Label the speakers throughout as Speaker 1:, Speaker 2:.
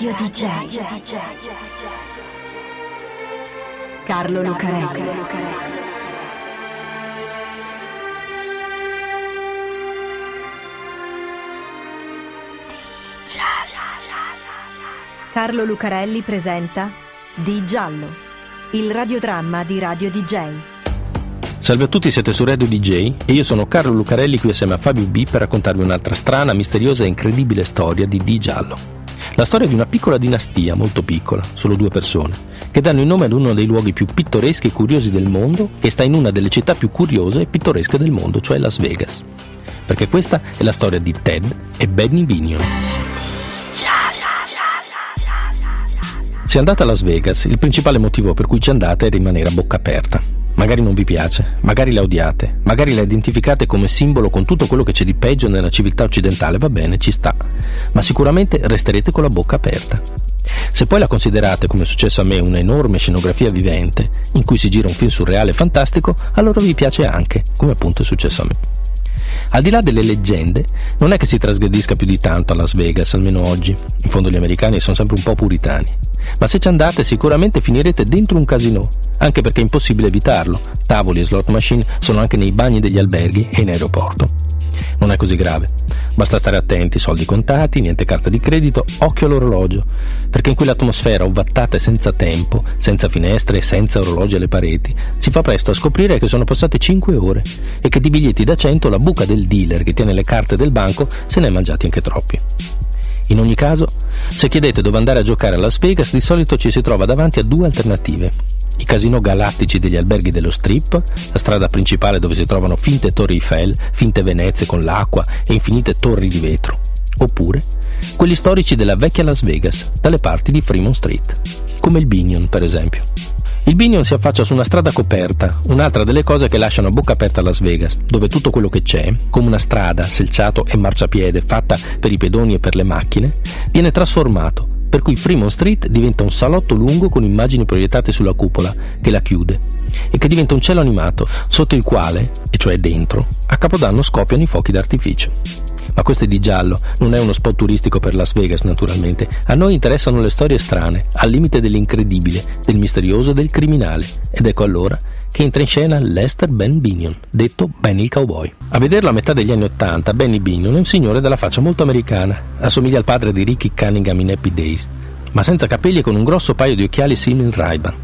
Speaker 1: Radio DJ. Carlo Lucarelli. Carlo Lucarelli presenta Di Giallo, il radiodramma di Radio DJ.
Speaker 2: Salve a tutti, siete su Radio DJ e io sono Carlo Lucarelli qui assieme a Fabio B per raccontarvi un'altra strana, misteriosa e incredibile storia di Di Giallo. La storia di una piccola dinastia, molto piccola, solo due persone, che danno il nome ad uno dei luoghi più pittoreschi e curiosi del mondo e sta in una delle città più curiose e pittoresche del mondo, cioè Las Vegas. Perché questa è la storia di Ted e Benny Binion. Se andate a Las Vegas, il principale motivo per cui ci andate è rimanere a bocca aperta. Magari non vi piace, magari la odiate, magari la identificate come simbolo con tutto quello che c'è di peggio nella civiltà occidentale, va bene, ci sta, ma sicuramente resterete con la bocca aperta. Se poi la considerate, come è successo a me, una enorme scenografia vivente, in cui si gira un film surreale e fantastico, allora vi piace anche, come appunto è successo a me. Al di là delle leggende, non è che si trasgredisca più di tanto a Las Vegas, almeno oggi. In fondo gli americani sono sempre un po' puritani. Ma se ci andate sicuramente finirete dentro un casino, anche perché è impossibile evitarlo. Tavoli e slot machine sono anche nei bagni degli alberghi e in aeroporto. Non è così grave. Basta stare attenti, soldi contati, niente carta di credito, occhio all'orologio, perché in quell'atmosfera ovattata e senza tempo, senza finestre e senza orologi alle pareti, si fa presto a scoprire che sono passate 5 ore e che di biglietti da 100 la buca del dealer che tiene le carte del banco se ne è mangiati anche troppi. In ogni caso, se chiedete dove andare a giocare a Las Vegas, di solito ci si trova davanti a due alternative i casino galattici degli alberghi dello strip, la strada principale dove si trovano finte torri Eiffel, finte Venezie con l'acqua e infinite torri di vetro, oppure quelli storici della vecchia Las Vegas, dalle parti di Fremont Street, come il Binion per esempio. Il Binion si affaccia su una strada coperta, un'altra delle cose che lasciano a bocca aperta Las Vegas, dove tutto quello che c'è, come una strada, selciato e marciapiede fatta per i pedoni e per le macchine, viene trasformato per cui Fremont Street diventa un salotto lungo con immagini proiettate sulla cupola che la chiude e che diventa un cielo animato sotto il quale, e cioè dentro, a Capodanno scoppiano i fuochi d'artificio. Ma questo è di giallo, non è uno spot turistico per Las Vegas naturalmente. A noi interessano le storie strane, al limite dell'incredibile, del misterioso e del criminale. Ed ecco allora che entra in scena Lester Ben Binion, detto Benny il Cowboy. A vederlo a metà degli anni Ottanta, Benny Binion è un signore dalla faccia molto americana, assomiglia al padre di Ricky Cunningham in Happy Days, ma senza capelli e con un grosso paio di occhiali simil Ray-Ban.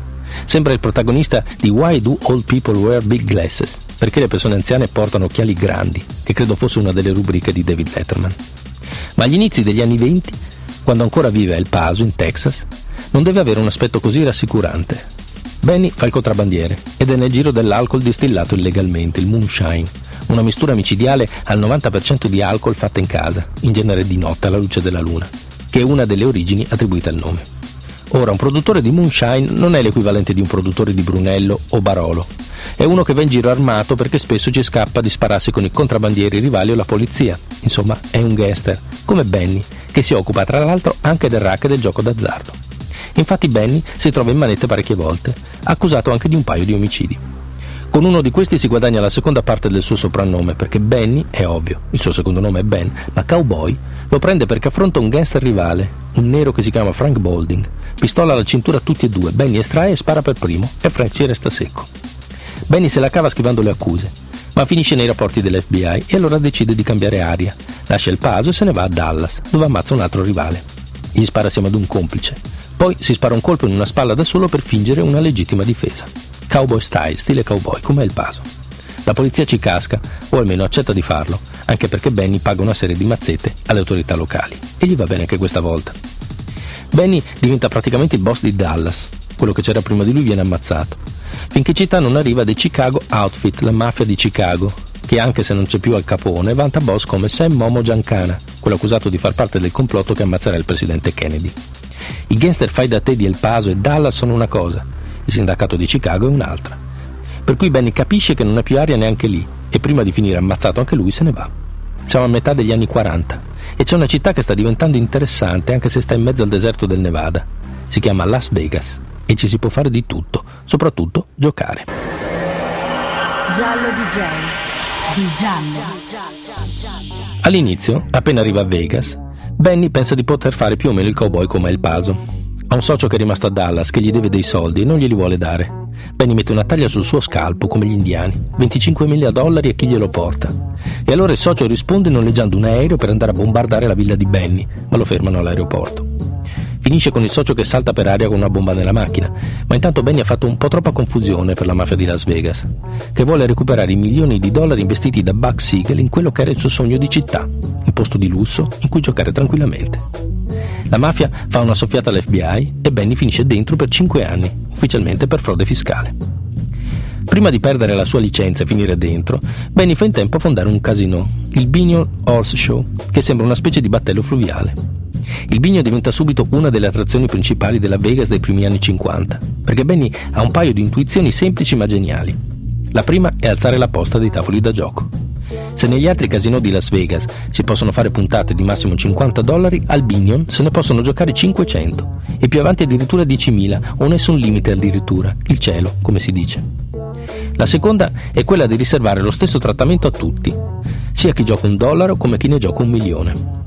Speaker 2: Sembra il protagonista di Why Do Old People Wear Big Glasses? Perché le persone anziane portano occhiali grandi, che credo fosse una delle rubriche di David Letterman. Ma agli inizi degli anni 20, quando ancora vive a El Paso, in Texas, non deve avere un aspetto così rassicurante. Benny fa il contrabbandiere ed è nel giro dell'alcol distillato illegalmente, il moonshine, una mistura micidiale al 90% di alcol fatta in casa, in genere di notte alla luce della luna, che è una delle origini attribuite al nome. Ora, un produttore di moonshine non è l'equivalente di un produttore di Brunello o Barolo. È uno che va in giro armato perché spesso ci scappa di spararsi con i contrabbandieri rivali o la polizia. Insomma, è un gangster, come Benny, che si occupa tra l'altro anche del racket del gioco d'azzardo. Infatti Benny si trova in manette parecchie volte, accusato anche di un paio di omicidi. Con uno di questi si guadagna la seconda parte del suo soprannome perché Benny, è ovvio, il suo secondo nome è Ben, ma Cowboy lo prende perché affronta un gangster rivale, un nero che si chiama Frank Bolding. Pistola alla cintura tutti e due, Benny estrae e spara per primo e Frank ci resta secco. Benny se la cava schivando le accuse, ma finisce nei rapporti dell'FBI e allora decide di cambiare aria. Lascia il paso e se ne va a Dallas, dove ammazza un altro rivale. Gli spara assieme ad un complice. Poi si spara un colpo in una spalla da solo per fingere una legittima difesa. Cowboy style, stile cowboy, come il paso. La polizia ci casca, o almeno accetta di farlo, anche perché Benny paga una serie di mazzette alle autorità locali. E gli va bene anche questa volta. Benny diventa praticamente il boss di Dallas. Quello che c'era prima di lui viene ammazzato. Finché città non arriva The Chicago Outfit, la mafia di Chicago, che anche se non c'è più al capone, vanta boss come Sam Momo Giancana, quello accusato di far parte del complotto che ammazzerà il presidente Kennedy. I gangster fai da te di El Paso e Dallas sono una cosa, il sindacato di Chicago è un'altra. Per cui Benny capisce che non ha più aria neanche lì e prima di finire ammazzato anche lui se ne va. Siamo a metà degli anni 40 e c'è una città che sta diventando interessante anche se sta in mezzo al deserto del Nevada. Si chiama Las Vegas e ci si può fare di tutto, soprattutto giocare.
Speaker 1: Giallo DJ. Di giallo.
Speaker 2: All'inizio, appena arriva a Vegas, Benny pensa di poter fare più o meno il cowboy come El Paso. Ha un socio che è rimasto a Dallas che gli deve dei soldi e non glieli vuole dare. Benny mette una taglia sul suo scalpo come gli indiani, 25.000 dollari a chi glielo porta. E allora il socio risponde noleggiando un aereo per andare a bombardare la villa di Benny, ma lo fermano all'aeroporto. Finisce con il socio che salta per aria con una bomba nella macchina, ma intanto Benny ha fatto un po' troppa confusione per la mafia di Las Vegas, che vuole recuperare i milioni di dollari investiti da Buck Siegel in quello che era il suo sogno di città, un posto di lusso in cui giocare tranquillamente. La mafia fa una soffiata all'FBI e Benny finisce dentro per 5 anni, ufficialmente per frode fiscale. Prima di perdere la sua licenza e finire dentro, Benny fa in tempo a fondare un casino, il Binion Horse Show, che sembra una specie di battello fluviale. Il Bigno diventa subito una delle attrazioni principali della Vegas dei primi anni 50, perché Benny ha un paio di intuizioni semplici ma geniali. La prima è alzare la posta dei tavoli da gioco. Se negli altri casinò di Las Vegas si possono fare puntate di massimo 50 dollari, al Binion se ne possono giocare 500 e più avanti addirittura 10.000 o nessun limite addirittura, il cielo, come si dice. La seconda è quella di riservare lo stesso trattamento a tutti, sia chi gioca un dollaro come chi ne gioca un milione.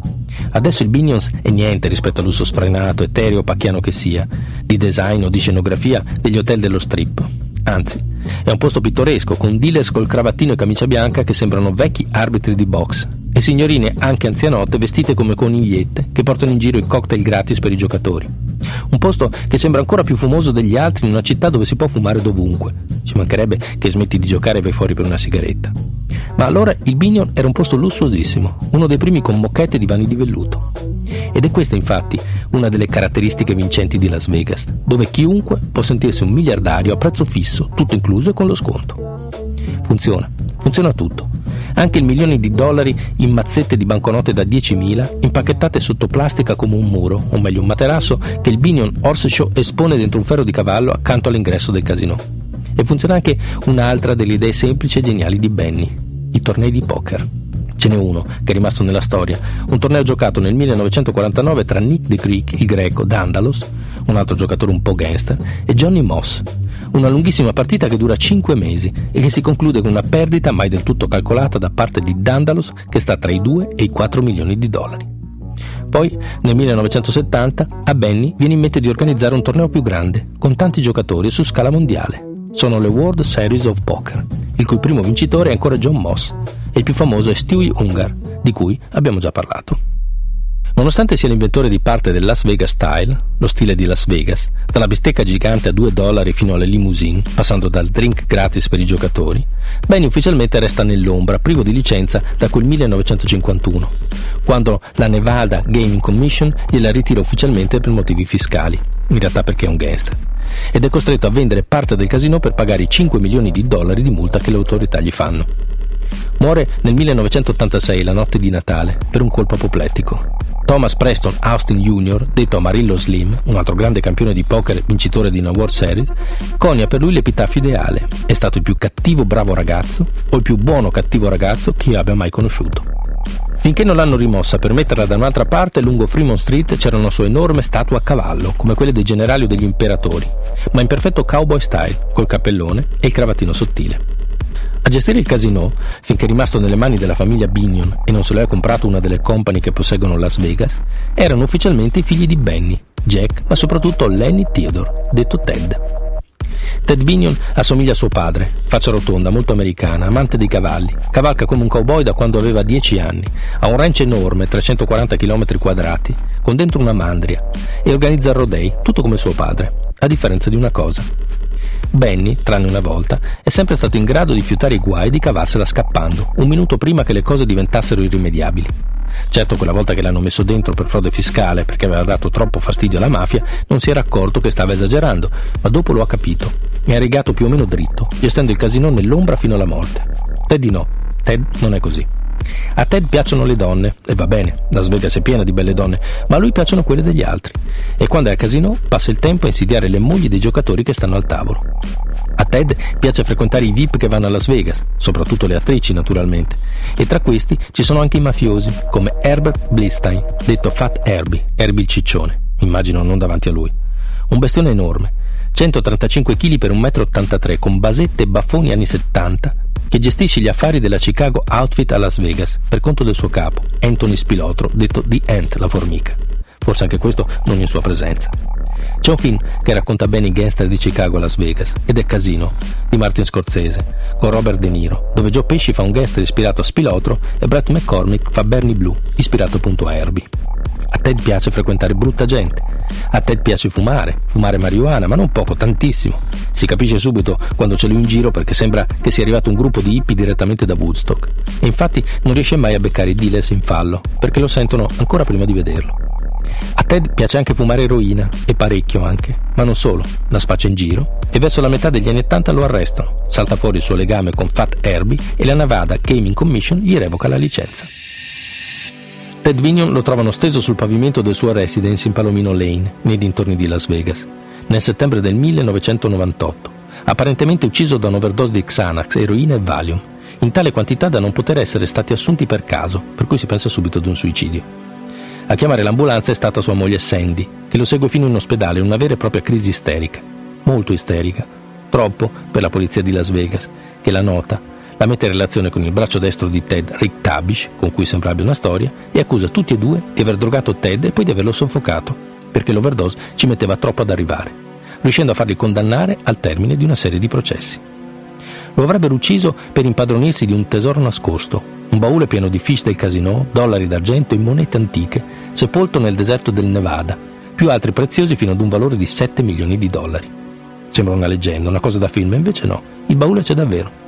Speaker 2: Adesso il Binions è niente rispetto all'uso sfrenato, etereo, pacchiano che sia, di design o di scenografia degli hotel dello strip. Anzi, è un posto pittoresco, con dealers col cravattino e camicia bianca che sembrano vecchi arbitri di box e signorine anche anzianotte vestite come conigliette che portano in giro i cocktail gratis per i giocatori. Un posto che sembra ancora più fumoso degli altri in una città dove si può fumare dovunque. Ci mancherebbe che smetti di giocare e vai fuori per una sigaretta. Ma allora il Binion era un posto lussuosissimo, uno dei primi con mocchette e divani di velluto. Ed è questa infatti una delle caratteristiche vincenti di Las Vegas, dove chiunque può sentirsi un miliardario a prezzo fisso, tutto incluso e con lo sconto. Funziona, funziona tutto. Anche il milione di dollari in mazzette di banconote da 10.000, impacchettate sotto plastica come un muro, o meglio un materasso, che il Binion Horse Show espone dentro un ferro di cavallo accanto all'ingresso del casino. E funziona anche un'altra delle idee semplici e geniali di Benny, i tornei di poker. Ce n'è uno che è rimasto nella storia, un torneo giocato nel 1949 tra Nick the Greek, il greco, Dandalos, un altro giocatore un po' gangster, e Johnny Moss. Una lunghissima partita che dura 5 mesi e che si conclude con una perdita mai del tutto calcolata da parte di Dandalos che sta tra i 2 e i 4 milioni di dollari. Poi, nel 1970, a Benny viene in mente di organizzare un torneo più grande, con tanti giocatori su scala mondiale. Sono le World Series of Poker, il cui primo vincitore è ancora John Moss, e il più famoso è Stewie Ungar, di cui abbiamo già parlato. Nonostante sia l'inventore di parte del Las Vegas Style, lo stile di Las Vegas, dalla bistecca gigante a 2 dollari fino alle limousine, passando dal drink gratis per i giocatori, Benny ufficialmente resta nell'ombra, privo di licenza da quel 1951, quando la Nevada Gaming Commission gliela ritira ufficialmente per motivi fiscali, in realtà perché è un gangster, ed è costretto a vendere parte del casino per pagare i 5 milioni di dollari di multa che le autorità gli fanno. Muore nel 1986, la notte di Natale, per un colpo apoplettico. Thomas Preston Austin Jr., detto Amarillo Slim, un altro grande campione di poker vincitore di una World Series, conia per lui l'epitaffio ideale. È stato il più cattivo bravo ragazzo o il più buono cattivo ragazzo che io abbia mai conosciuto. Finché non l'hanno rimossa per metterla da un'altra parte, lungo Fremont Street c'era una sua enorme statua a cavallo, come quelle dei generali o degli imperatori, ma in perfetto cowboy style, col cappellone e il cravattino sottile. A gestire il casino, finché è rimasto nelle mani della famiglia Binion e non se lo ha comprato una delle company che posseggono Las Vegas, erano ufficialmente i figli di Benny, Jack, ma soprattutto Lenny Theodore, detto Ted. Ted Binion assomiglia a suo padre, faccia rotonda, molto americana, amante dei cavalli, cavalca come un cowboy da quando aveva 10 anni, ha un ranch enorme, 340 km quadrati, con dentro una mandria, e organizza rodei, tutto come suo padre, a differenza di una cosa. Benny, tranne una volta, è sempre stato in grado di fiutare i guai e di cavarsela scappando, un minuto prima che le cose diventassero irrimediabili. Certo, quella volta che l'hanno messo dentro per frode fiscale perché aveva dato troppo fastidio alla mafia, non si era accorto che stava esagerando, ma dopo lo ha capito e ha rigato più o meno dritto, gestendo il casino nell'ombra fino alla morte. Ted no, Ted non è così. A Ted piacciono le donne, e va bene, Las Vegas è piena di belle donne, ma a lui piacciono quelle degli altri. E quando è al casino passa il tempo a insidiare le mogli dei giocatori che stanno al tavolo. A Ted piace frequentare i VIP che vanno a Las Vegas, soprattutto le attrici naturalmente, e tra questi ci sono anche i mafiosi, come Herbert Blistein, detto Fat Herbie, Herbie il ciccione, immagino non davanti a lui. Un bestione enorme, 135 kg per 1,83 m, con basette e baffoni anni 70, che gestisce gli affari della Chicago Outfit a Las Vegas per conto del suo capo, Anthony Spilotro, detto The Ant, la formica. Forse anche questo non in sua presenza. C'è un film che racconta bene i gangster di Chicago a Las Vegas ed è Casino di Martin Scorsese con Robert De Niro, dove Joe Pesci fa un gangster ispirato a Spilotro e Brett McCormick fa Bernie Blue, ispirato appunto a Herbie. A Ted piace frequentare brutta gente. A Ted piace fumare, fumare marijuana, ma non poco, tantissimo. Si capisce subito quando c'è lui in giro perché sembra che sia arrivato un gruppo di hippie direttamente da Woodstock. E infatti non riesce mai a beccare i dealers in fallo, perché lo sentono ancora prima di vederlo. A Ted piace anche fumare eroina, e parecchio anche, ma non solo, la spaccia in giro e verso la metà degli anni 80 lo arrestano, salta fuori il suo legame con Fat Herbie e la Nevada Gaming Commission gli revoca la licenza. Ted Binion lo trovano steso sul pavimento del suo residence in Palomino Lane, nei dintorni di Las Vegas, nel settembre del 1998, apparentemente ucciso da un'overdose di Xanax, eroina e Valium, in tale quantità da non poter essere stati assunti per caso, per cui si pensa subito ad un suicidio. A chiamare l'ambulanza è stata sua moglie Sandy, che lo segue fino in ospedale in una vera e propria crisi isterica, molto isterica, troppo per la polizia di Las Vegas, che la nota la mette in relazione con il braccio destro di Ted, Rick Tabish, con cui sembra abbia una storia, e accusa tutti e due di aver drogato Ted e poi di averlo soffocato, perché l'overdose ci metteva troppo ad arrivare, riuscendo a farli condannare al termine di una serie di processi. Lo avrebbero ucciso per impadronirsi di un tesoro nascosto, un baule pieno di fish del casino, dollari d'argento e monete antiche, sepolto nel deserto del Nevada, più altri preziosi fino ad un valore di 7 milioni di dollari. Sembra una leggenda, una cosa da film, invece no, il baule c'è davvero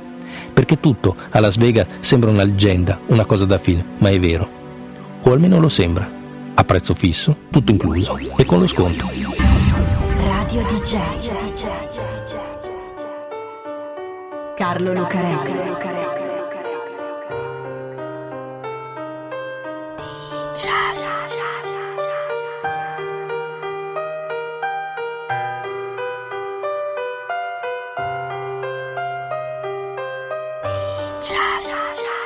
Speaker 2: perché tutto a Las Vegas sembra una leggenda, una cosa da film, ma è vero. O almeno lo sembra. A prezzo fisso, tutto incluso e con lo sconto.
Speaker 1: Radio DJ. Carlo Lucarelli. DJ. 恰恰恰